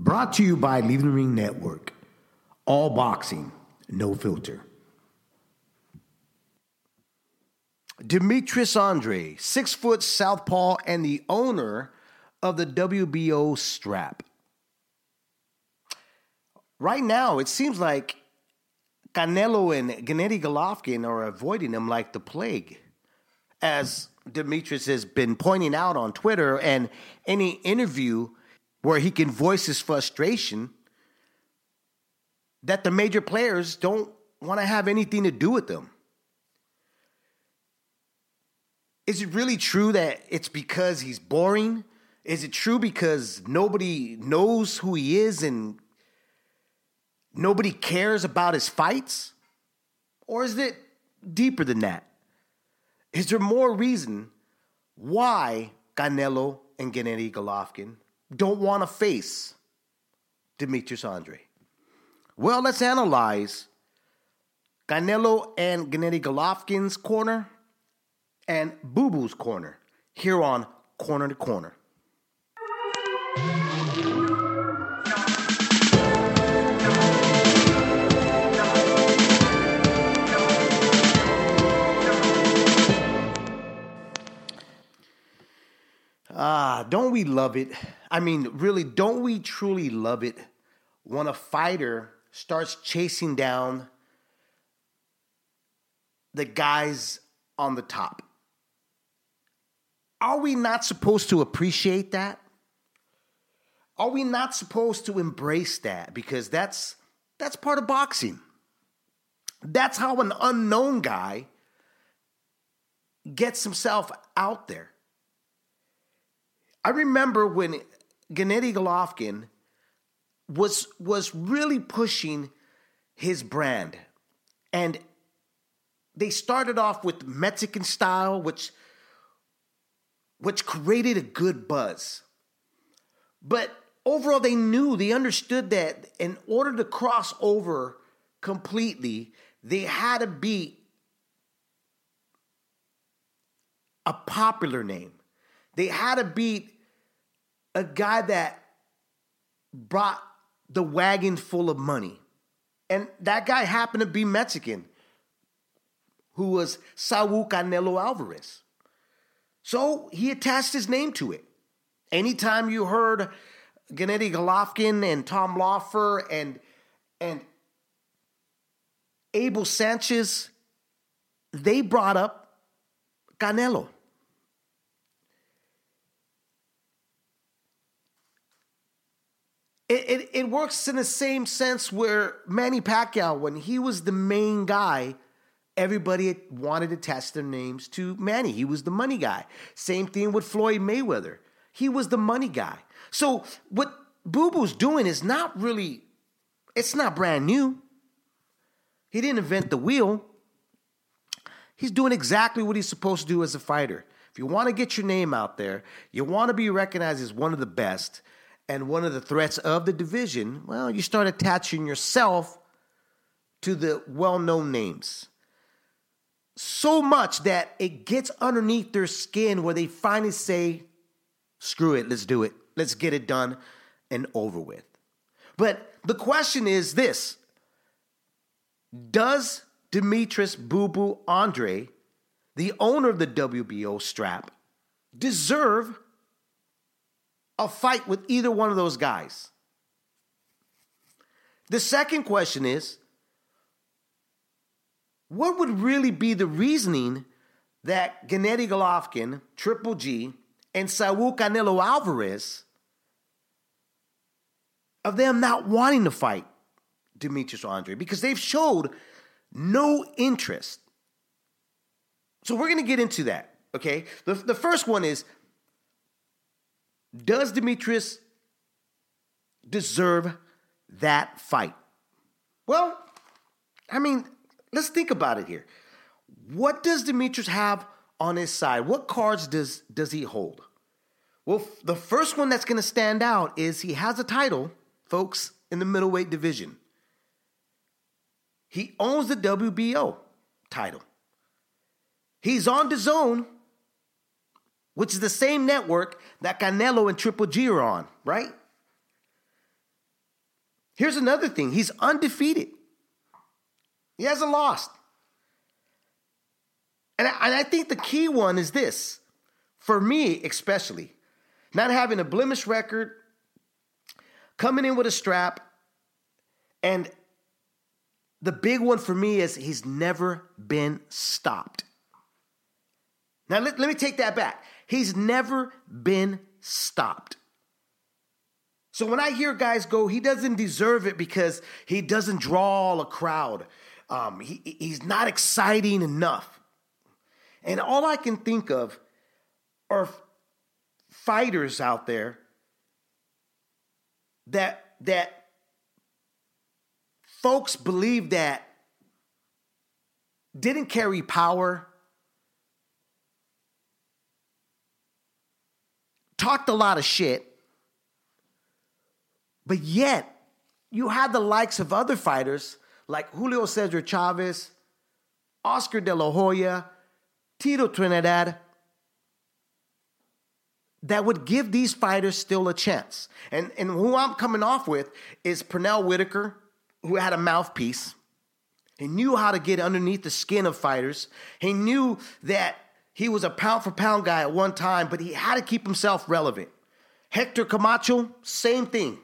Brought to you by Leaving Ring Network. All boxing, no filter. Demetrius Andrade, six foot southpaw and the owner of the WBO strap. Right now, it seems like Canelo and Gennady Golovkin are avoiding him like the plague. As Demetrius has been pointing out on Twitter and any interview where he can voice his frustration, that the major players don't want to have anything to do with them. Is it really true that it's because he's boring? Is it true because nobody knows who he is and nobody cares about his fights? Or is it deeper than that? Is there more reason why Canelo and Gennady Golovkin don't want to face Demetrius Andrade? Well, let's analyze Canelo and Gennady Golovkin's corner and Boo Boo's corner here on Corner to Corner. Don't we love it? I mean, really, don't we truly love it when a fighter starts chasing down the guys on the top? Are we not supposed to appreciate that? Are we not supposed to embrace that because that's that's part of boxing. That's how an unknown guy gets himself out there. I remember when Gennady Golovkin was was really pushing his brand. And they started off with Mexican style, which which created a good buzz. But overall, they knew, they understood that in order to cross over completely, they had to be a popular name. They had to beat a guy that brought the wagon full of money. And that guy happened to be Mexican, who was Saul Canelo Alvarez. So he attached his name to it. Anytime you heard Gennady Golovkin and Tom Loeffler and and Abel Sanchez, they brought up Canelo. It, it, it works in the same sense where Manny Pacquiao, when he was the main guy, everybody wanted to test their names to Manny. He was the money guy. Same thing with Floyd Mayweather. He was the money guy. So what Boo Boo's doing is not really, it's not brand new. He didn't invent the wheel. He's doing exactly what he's supposed to do as a fighter. If you want to get your name out there, you want to be recognized as one of the best and one of the threats of the division, well, you start attaching yourself to the well known names. So much that it gets underneath their skin where they finally say, screw it, let's do it. Let's get it done and over with. But the question is this Does Demetrius Boo Boo Andrade, the owner of the WBO strap, deserve a fight with either one of those guys? The second question is what would really be the reasoning that Gennady Golovkin, Triple G, and Saul Canelo Alvarez of them not wanting to fight Demetrius Andrade because they've showed no interest. So we're going to get into that, okay? The, the first one is Does Demetrius deserve that fight? Well, I mean, let's think about it here. What does Demetrius have on his side? What cards does does he hold? Well, the first one that's going to stand out is he has a title, folks, in the middleweight division. He owns the WBO title. He's on DAZN, which is the same network that Canelo and Triple G are on, right? Here's another thing he's undefeated, he hasn't lost. And I, and I think the key one is this, for me especially, not having a blemish record, coming in with a strap, and the big one for me is he's never been stopped. Now, let, let me take that back. He's never been stopped. So when I hear guys go, he doesn't deserve it because he doesn't draw a crowd. Um, he, he's not exciting enough. And all I can think of are fighters out there that that folks believe that didn't carry power, talked a lot of shit, but yet you had the likes of other fighters like Julio Cesar Chavez, Oscar De La Hoya, Tito Trinidad, that would give these fighters still a chance. And, and who I'm coming off with is Pernell Whitaker, who had a mouthpiece. He knew how to get underneath the skin of fighters. He knew that he was a pound for pound guy at one time, but he had to keep himself relevant. Hector Camacho, same thing.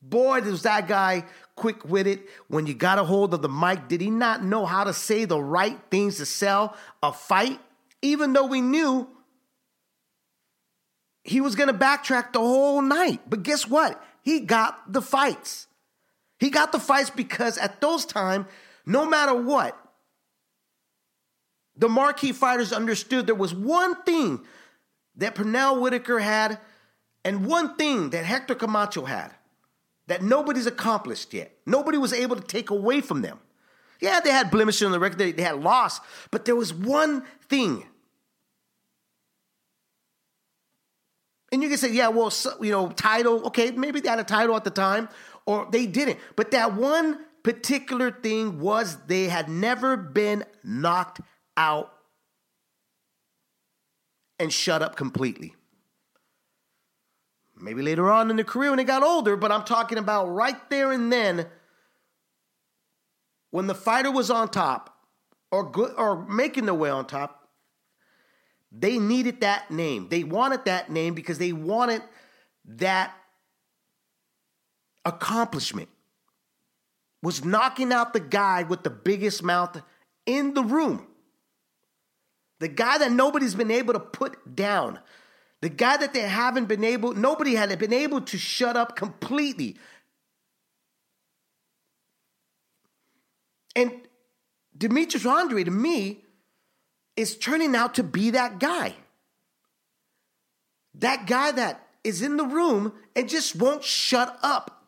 Boy, was that guy quick witted. When you got a hold of the mic, did he not know how to say the right things to sell a fight? Even though we knew he was going to backtrack the whole night. But guess what? He got the fights. He got the fights because at those times, no matter what, the marquee fighters understood there was one thing that Pernell Whitaker had and one thing that Hector Camacho had that nobody's accomplished yet. Nobody was able to take away from them. Yeah, they had blemishes on the record, they, had loss, but there was one thing. And you can say, yeah, well, so, you know, title, okay, maybe they had a title at the time, or they didn't. But that one particular thing was they had never been knocked out and shut up completely. Maybe later on in the career when they got older, but I'm talking about right there and then when the fighter was on top or good or making their way on top, they needed that name. They wanted that name because they wanted that accomplishment. Was knocking out the guy with the biggest mouth in the room. The guy that nobody's been able to put down. The guy that they haven't been able, nobody had been able to shut up completely. And Demetrius Andrade, to me, is turning out to be that guy. That guy that is in the room and just won't shut up.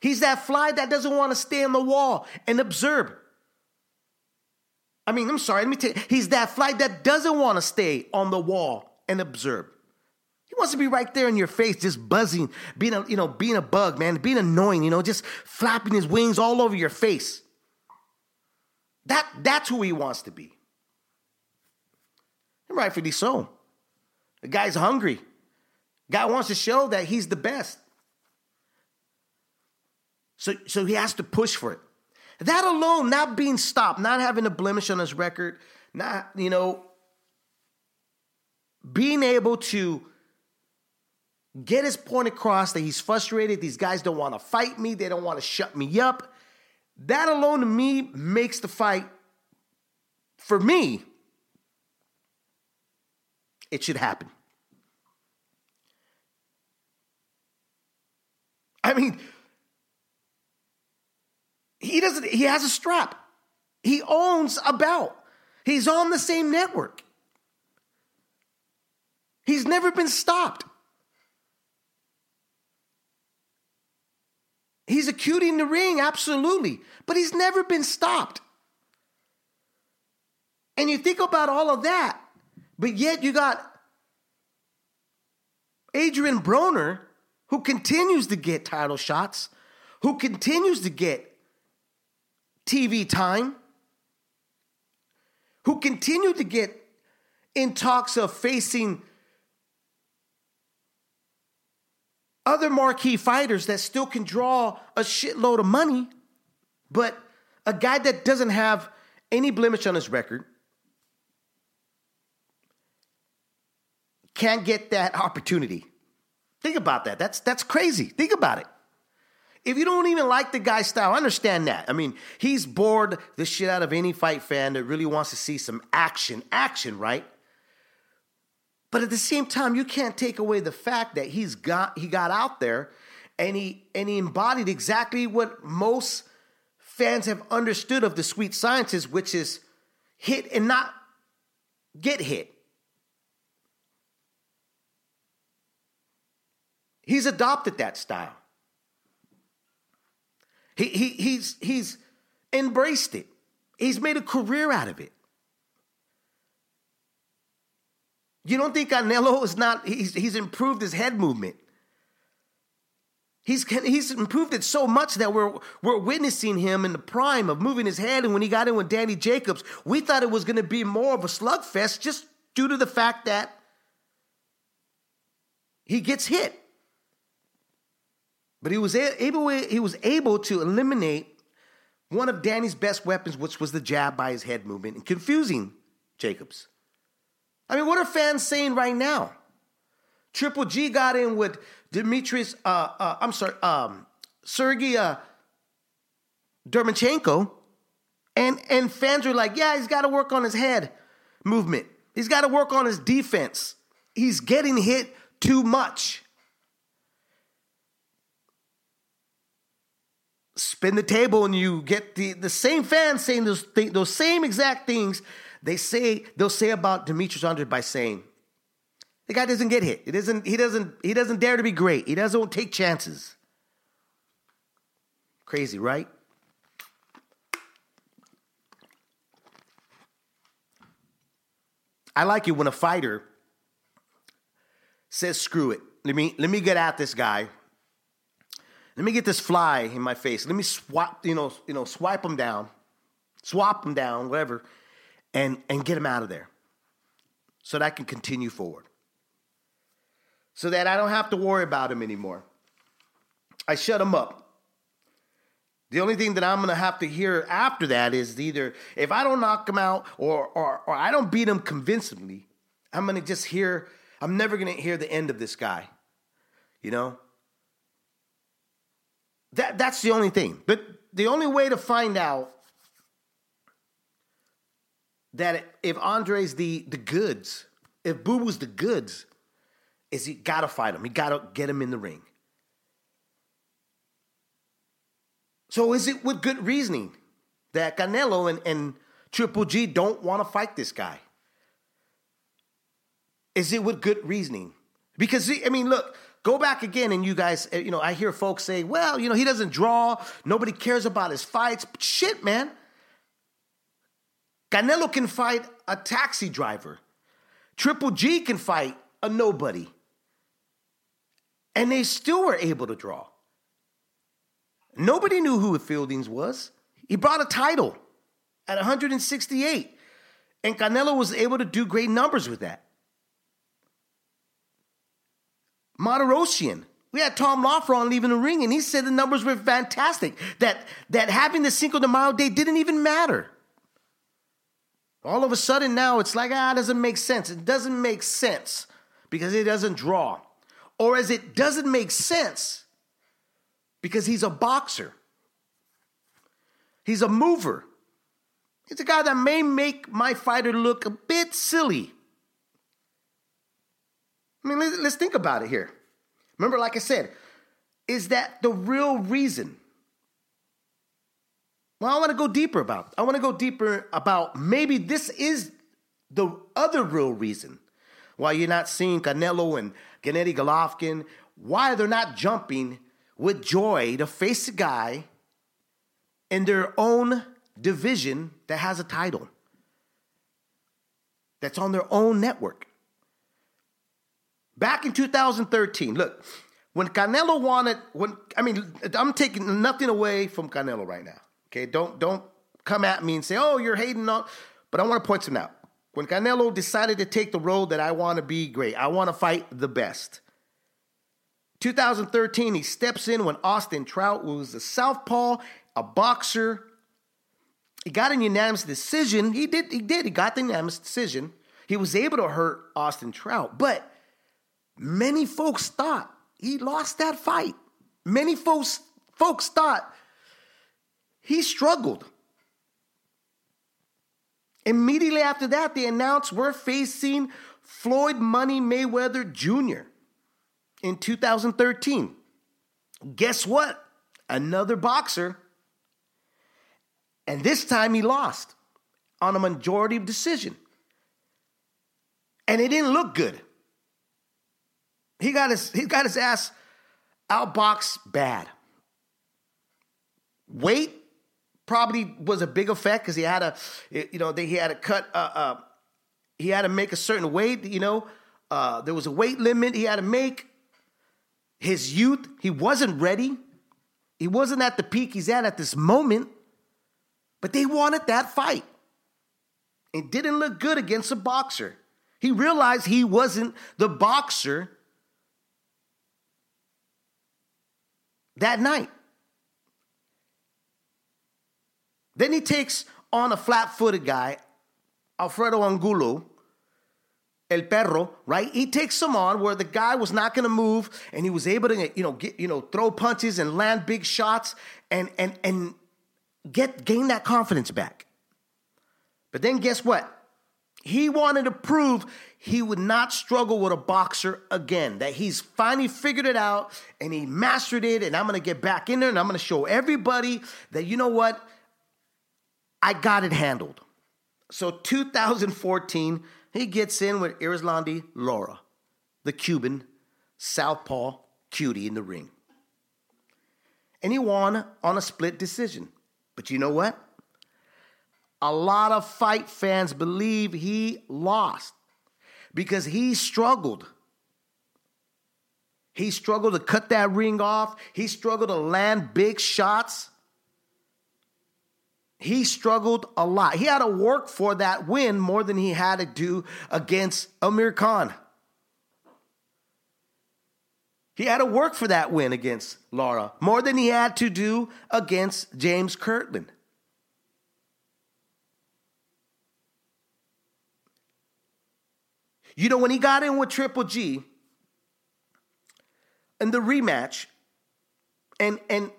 He's that fly that doesn't want to stay on the wall and observe. I mean, I'm sorry, let me tell you, he's that fly that doesn't want to stay on the wall and observe. He wants to be right there in your face, just buzzing, being a, you know, being a bug, man, being annoying, you know, just flapping his wings all over your face. That, that's who he wants to be. And rightfully so. The guy's hungry. Guy wants to show that he's the best. So, so he has to push for it. That alone, not being stopped, not having a blemish on his record, not, you know, being able to get his point across that he's frustrated, these guys don't want to fight me, they don't want to shut me up. That alone to me makes the fight, for me, it should happen. I mean, he doesn't, he has a strap. He owns a belt. He's on the same network. He's never been stopped. He's a cutie in the ring, absolutely. But he's never been stopped. And you think about all of that, but yet you got Adrian Broner, who continues to get title shots, who continues to get TV time, who continue to get in talks of facing other marquee fighters that still can draw a shitload of money, but a guy that doesn't have any blemish on his record can't get that opportunity. Think about that. That's that's crazy. Think about it. If you don't even like the guy's style, I understand that. I mean, he's bored the shit out of any fight fan that really wants to see some action, action, right? But at the same time, you can't take away the fact that he's got he got out there and he and he embodied exactly what most fans have understood of the sweet sciences, which is hit and not get hit. He's adopted that style. He, he, he's, he's embraced it. He's made a career out of it. You don't think Canelo is not, he's, he's improved his head movement. He's, he's improved it so much that we're, we're witnessing him in the prime of moving his head. And when he got in with Danny Jacobs, we thought it was going to be more of a slugfest just due to the fact that he gets hit. But he was able, he was able to eliminate one of Danny's best weapons, which was the jab by his head movement, and confusing Jacobs. I mean, what are fans saying right now? Triple G got in with Demetrius, uh, uh, I'm sorry, um, Sergey uh, Derevyanchenko, and, and fans are like, yeah, he's got to work on his head movement. He's got to work on his defense. He's getting hit too much. Spin the table and you get the, the same fans saying those, th- those same exact things they say they'll say about Demetrius Andrade by saying the guy doesn't get hit. It isn't he doesn't he doesn't dare to be great. He doesn't take chances. Crazy, right? I like it when a fighter says screw it. Let me let me get at this guy let me get this fly in my face. Let me swap, you know, you know, swipe them down, swap them down, whatever, and and get them out of there, so that I can continue forward. So that I don't have to worry about them anymore. I shut them up. The only thing that I'm gonna have to hear after that is either if I don't knock them out or or or I don't beat them convincingly, I'm gonna just hear. I'm never gonna hear the end of this guy. You know, that, that's the only thing. But the only way to find out that if Andrade's the, the goods, if Boo Boo's the goods, is he got to fight him. He got to get him in the ring. So is it with good reasoning that Canelo and, and Triple G don't want to fight this guy? Is it with good reasoning? Because, I mean, look, Go back again, and you guys, eh, you know, I hear folks say, well, you know, he doesn't draw. Nobody cares about his fights. Shit, man. Canelo can fight a taxi driver. Triple G can fight a nobody. And they still were able to draw. Nobody knew who Fieldings was. He brought a title at 168. And Canelo was able to do great numbers with that. Martirosyan. We had Tom Loeffler on leaving the ring, and he said the numbers were fantastic. That that having the Cinco de Mayo day didn't even matter. All of a sudden now it's like ah, it doesn't make sense. It doesn't make sense because it doesn't draw, or as it doesn't make sense because he's a boxer. He's a mover. He's a guy that may make my fighter look a bit silly. I mean, let's think about it here. Remember, like I said, is that the real reason? Well, I want to go deeper about. I want to go deeper about maybe this is the other real reason why you're not seeing Canelo and Gennady Golovkin, why they're not jumping with joy to face a guy in their own division that has a title, that's on their own network. Back in 2013, look, when Canelo wanted, when I mean, I'm taking nothing away from Canelo right now. Okay, don't don't come at me and say, "Oh, you're hating on," but I want to point something out. When Canelo decided to take the road that I want to be great, I want to fight the best. 2013, he steps in when Austin Trout was a southpaw, a boxer. He got a unanimous decision. He did. He did. He got the unanimous decision. He was able to hurt Austin Trout, but many folks thought he lost that fight. Many folks folks thought he struggled. Immediately after that, they announced we're facing Floyd Money Mayweather Jr. in 2013. Guess what? Another boxer. And this time he lost on a majority decision. And it didn't look good. He got his he got his ass outboxed bad. Weight probably was a big effect because he had a you know they, he had to cut uh, uh, he had to make a certain weight you know uh, there was a weight limit he had to make. His youth he wasn't ready. He wasn't at the peak he's at at this moment but they wanted that fight. It didn't look good against a boxer. He realized he wasn't the boxer that night. Then he takes on a flat footed guy, Alfredo Angulo, El Perro, right? He takes him on where the guy was not going to move and he was able to, you know, get, you know, throw punches and land big shots and and and get gain that confidence back. But then guess what? He wanted to prove he would not struggle with a boxer again, that he's finally figured it out and he mastered it. And I'm going to get back in there and I'm going to show everybody that, you know what? I got it handled. So 2014, he gets in with Erislandy Lara, the Cuban southpaw cutie in the ring. And he won on a split decision. But you know what? A lot of fight fans believe he lost because he struggled. He struggled to cut that ring off. He struggled to land big shots. He struggled a lot. He had to work for that win more than he had to do against Amir Khan. He had to work for that win against Lara more than he had to do against James Kirkland. You know, when he got in with Triple G in the rematch, and and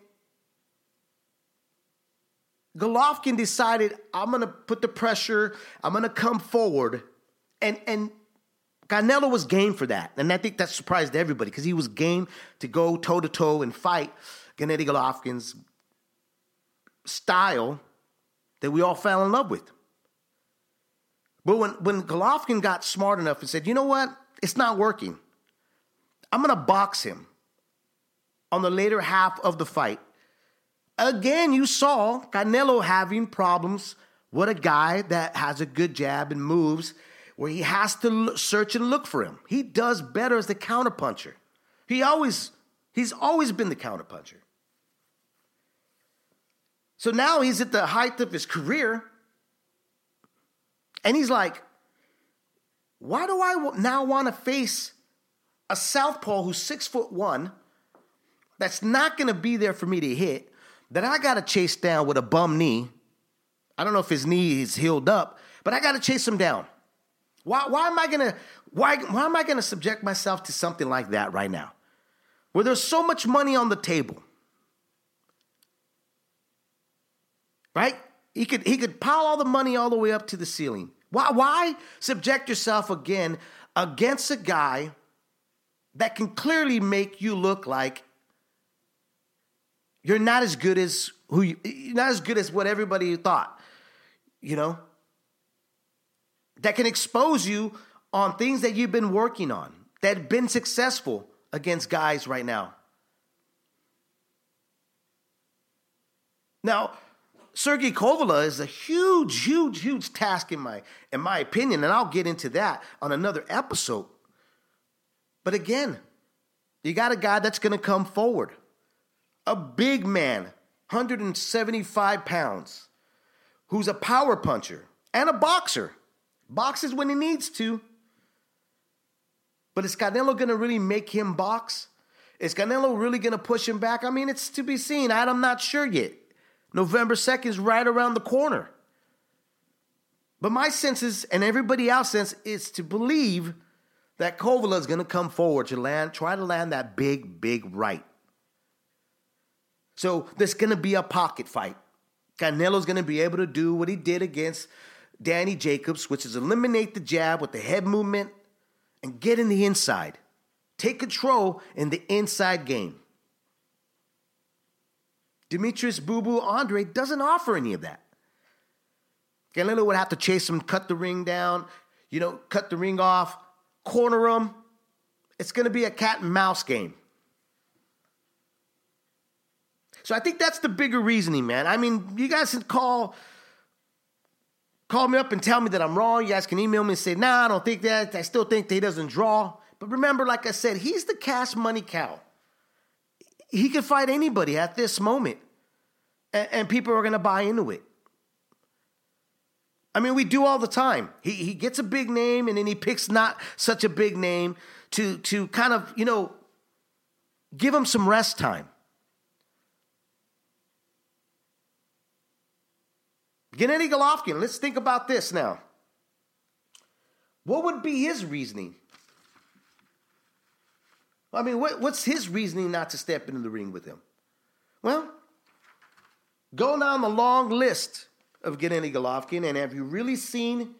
Golovkin decided, I'm gonna put the pressure, I'm gonna come forward, and and Canelo was game for that, and I think that surprised everybody because he was game to go toe to toe and fight Gennady Golovkin's style that we all fell in love with. But when, when Golovkin got smart enough and said, you know what? It's not working. I'm going to box him on the later half of the fight. Again, you saw Canelo having problems with a guy that has a good jab and moves where he has to search and look for him. He does better as the counterpuncher. He always he's always been the counterpuncher. So now he's at the height of his career and he's like, why do I now want to face a southpaw who's six foot one, that's not going to be there for me to hit, that I got to chase down with a bum knee? I don't know if his knee is healed up, but I got to chase him down. Why, why am I gonna why, why am I gonna subject myself to something like that right now? Where there's so much money on the table. Right? He could he could pile all the money all the way up to the ceiling. Why why subject yourself again against a guy that can clearly make you look like you're not as good as who you, not as good as what everybody thought, you know? That can expose you on things that you've been working on, that have been successful against guys right now. Now, Sergey Kovalev is a huge, huge, huge task in my in my opinion, and I'll get into that on another episode. But again, you got a guy that's going to come forward, a big man, 175 pounds, who's a power puncher and a boxer. Boxes when he needs to. But is Canelo going to really make him box? Is Canelo really going to push him back? I mean, it's to be seen. I'm not sure yet. November 2nd is right around the corner. But my sense is, and everybody else's sense, is to believe that Kovalev is going to come forward to land, try to land that big, big right. So there's going to be a pocket fight. Canelo's going to be able to do what he did against Danny Jacobs, which is eliminate the jab with the head movement and get in the inside. Take control in the inside game. Demetrius Boo Boo Andrade doesn't offer any of that. Canelo would have to chase him, cut the ring down, you know, cut the ring off, corner him. It's going to be a cat and mouse game. So I think that's the bigger reasoning, man. I mean, you guys can call call me up and tell me that I'm wrong. You guys can email me and say, nah, I don't think that. I still think that he doesn't draw. But remember, like I said, he's the cash money cow. He could fight anybody at this moment, and, and people are going to buy into it. I mean, we do all the time. He, he gets a big name and then he picks not such a big name to, to kind of, you know, give him some rest time. Gennady Golovkin, let's think about this now. What would be his reasoning? I mean, what, what's his reasoning not to step into the ring with him? Well, go down the long list of Gennady Golovkin, and have you really seen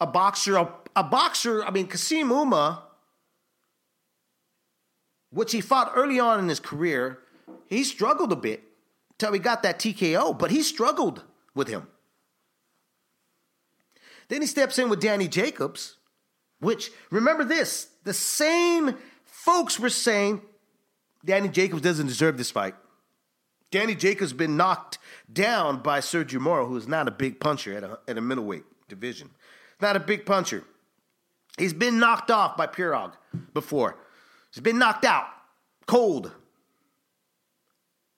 a boxer? A, a boxer, I mean, Kassim Ouma, which he fought early on in his career, he struggled a bit until he got that TKO, but he struggled with him. Then he steps in with Danny Jacobs, which, remember this, the same folks were saying Danny Jacobs doesn't deserve this fight. Danny Jacobs has been knocked down by Sergio Mora, who is not a big puncher at a, at a middleweight division. Not a big puncher. He's been knocked off by Pirog before. He's been knocked out cold.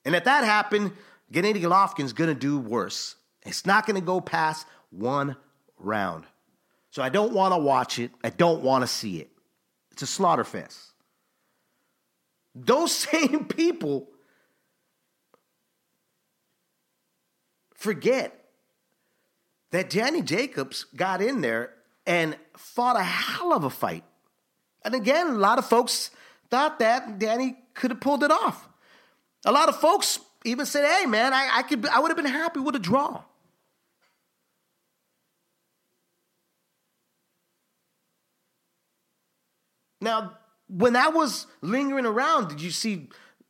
And if that happened, Gennady Golovkin's going to do worse. It's not going to go past one round. So I don't want to watch it. I don't want to see it. It's a slaughter fest. Those same people forget that Danny Jacobs got in there and fought a hell of a fight. And again, a lot of folks thought that Danny could have pulled it off. A lot of folks even said, "Hey, man, I, I could, I would have been happy with a draw." Now, when that was lingering around, did you see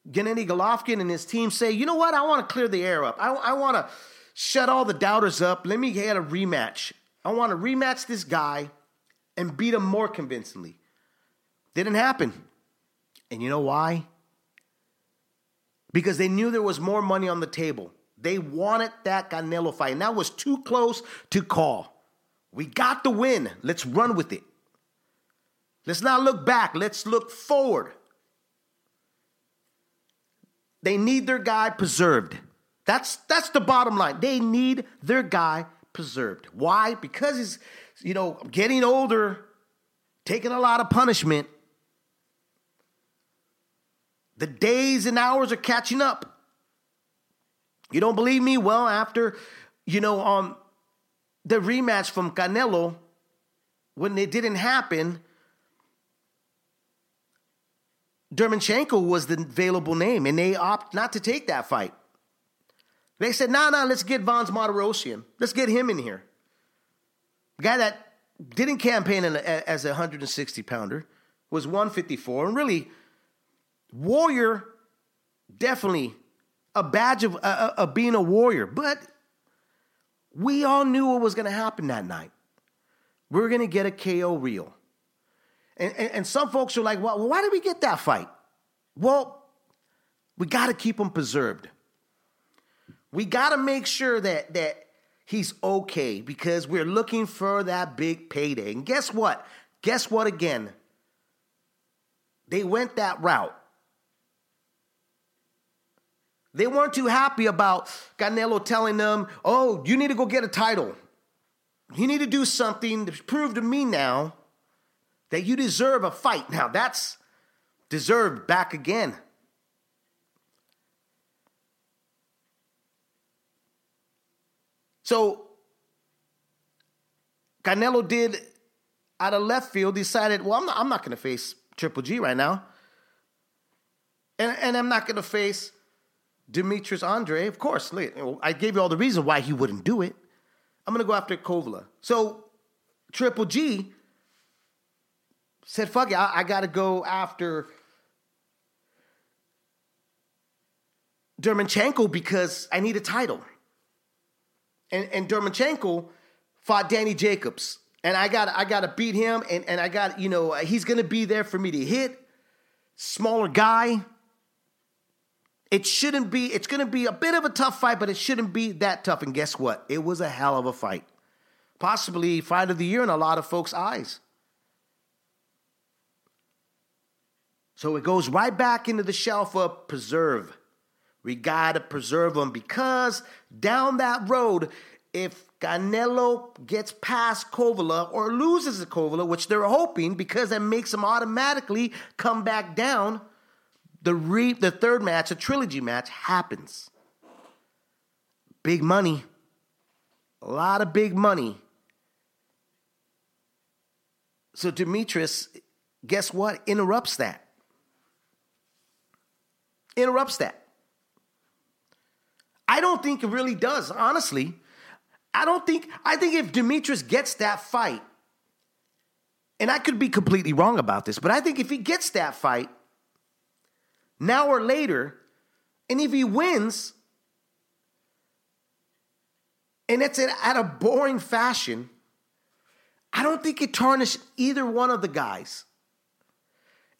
Gennady Golovkin and his team say, "You know what? I want to clear the air up. I, I want to shut all the doubters up. Let me get a rematch. I want to rematch this guy and beat him more convincingly." Didn't happen. And you know why? Because they knew there was more money on the table. They wanted that Canelo fight, and that was too close to call. We got the win. Let's run with it. Let's not look back. Let's look forward. They need their guy preserved. That's that's the bottom line. They need their guy preserved. Why? Because he's, you know, getting older, taking a lot of punishment. The days and hours are catching up. You don't believe me? Well, after, you know, um, the rematch from Canelo, when it didn't happen, Derevyanchenko was the available name, and they opted not to take that fight. They said, nah, nah, let's get Vanes Martirosyan. Let's get him in here. The guy that didn't campaign a, as a 160 pounder was 154. And really, warrior, definitely a badge of, uh, of being a warrior. But we all knew what was going to happen that night. We are going to get a KO reel. And, and, and some folks are like, well, why did we get that fight? Well, we got to keep him preserved. We got to make sure that that he's okay because we're looking for that big payday. And guess what? Guess what again? They went that route. They weren't too happy about Canelo telling them, oh, you need to go get a title. You need to do something to prove to me now that you deserve a fight. Now, that's deserved back again. So, Canelo did out of left field, decided, well, I'm not, I'm not going to face Triple G right now. And, and I'm not going to face Demetrius Andrade. Of course, I gave you all the reason why he wouldn't do it. I'm going to go after Kovalev. So Triple G said, fuck it, I, I got to go after Derevyanchenko because I need a title. And, and Derevyanchenko fought Danny Jacobs. And I got I got to beat him, and, and I got, you know, he's to be there for me to hit. Smaller guy. It shouldn't be, it's going to be a bit of a tough fight, but it shouldn't be that tough. And guess what? It was a hell of a fight. Possibly fight of the year in a lot of folks' eyes. So it goes right back into the shelf of preserve. We got to preserve them because down that road, if Canelo gets past Kovalev or loses to Kovalev, which they're hoping because that makes him automatically come back down, the re the third match, a trilogy match, happens. Big money. A lot of big money. So Demetrius, guess what? Interrupts that. Interrupts that. I don't think it really does, honestly. I don't think, I think if Demetrius gets that fight, and I could be completely wrong about this, but I think if he gets that fight, now or later, and if he wins, and it's at a boring fashion, I don't think it tarnished either one of the guys.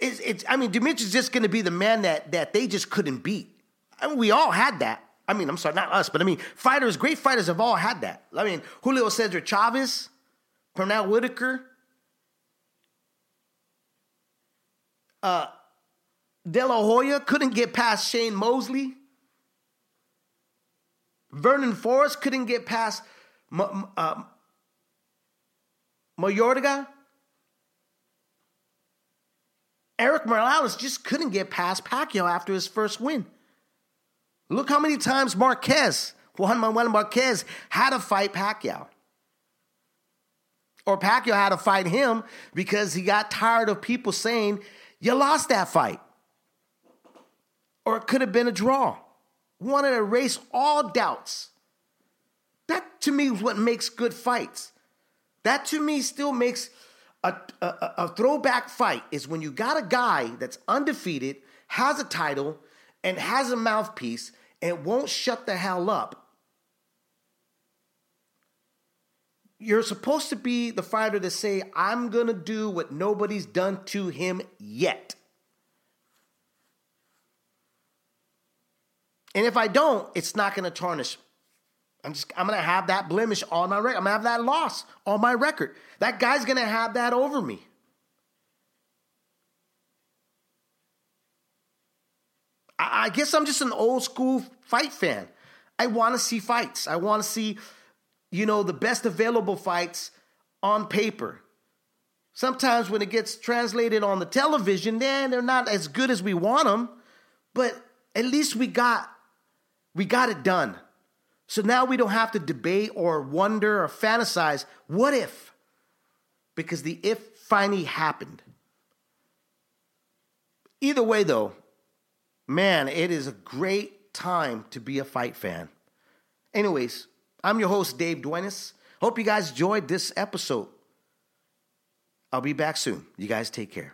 It's, it's I mean, Demetrius is just going to be the man that that they just couldn't beat. I mean, we all had that. I mean, I'm sorry, not us, but I mean, fighters, great fighters have all had that. I mean, Julio Cesar Chavez, Pernell Whitaker, uh, De La Hoya couldn't get past Shane Mosley. Vernon Forrest couldn't get past uh, Mayorga. Erik Morales just couldn't get past Pacquiao after his first win. Look how many times Marquez, Juan Manuel Marquez, had to fight Pacquiao. Or Pacquiao had to fight him because he got tired of people saying, You lost that fight or it could have been a draw. Wanted to erase all doubts. That to me is what makes good fights. That to me still makes a, a, a, throwback fight is when you got a guy that's undefeated, has a title, and has a mouthpiece, and won't shut the hell up. You're supposed to be the fighter to say, I'm gonna do what nobody's done to him yet. And if I don't, it's not going to tarnish. I'm just I'm to have that blemish on my record. I'm to have that loss on my record. That guy's to have that over me. I, I guess I'm just an old school fight fan. I want to see fights. I want to see, you know, the best available fights on paper. Sometimes when it gets translated on the television, then they're not as good as we want them, but at least we got we got it done. So now we don't have to debate or wonder or fantasize what if? Because the if finally happened. Either way, though, man, it is a great time to be a fight fan. Anyways, I'm your host, Dave Duenez. Hope you guys enjoyed this episode. I'll be back soon. You guys take care.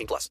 18 plus.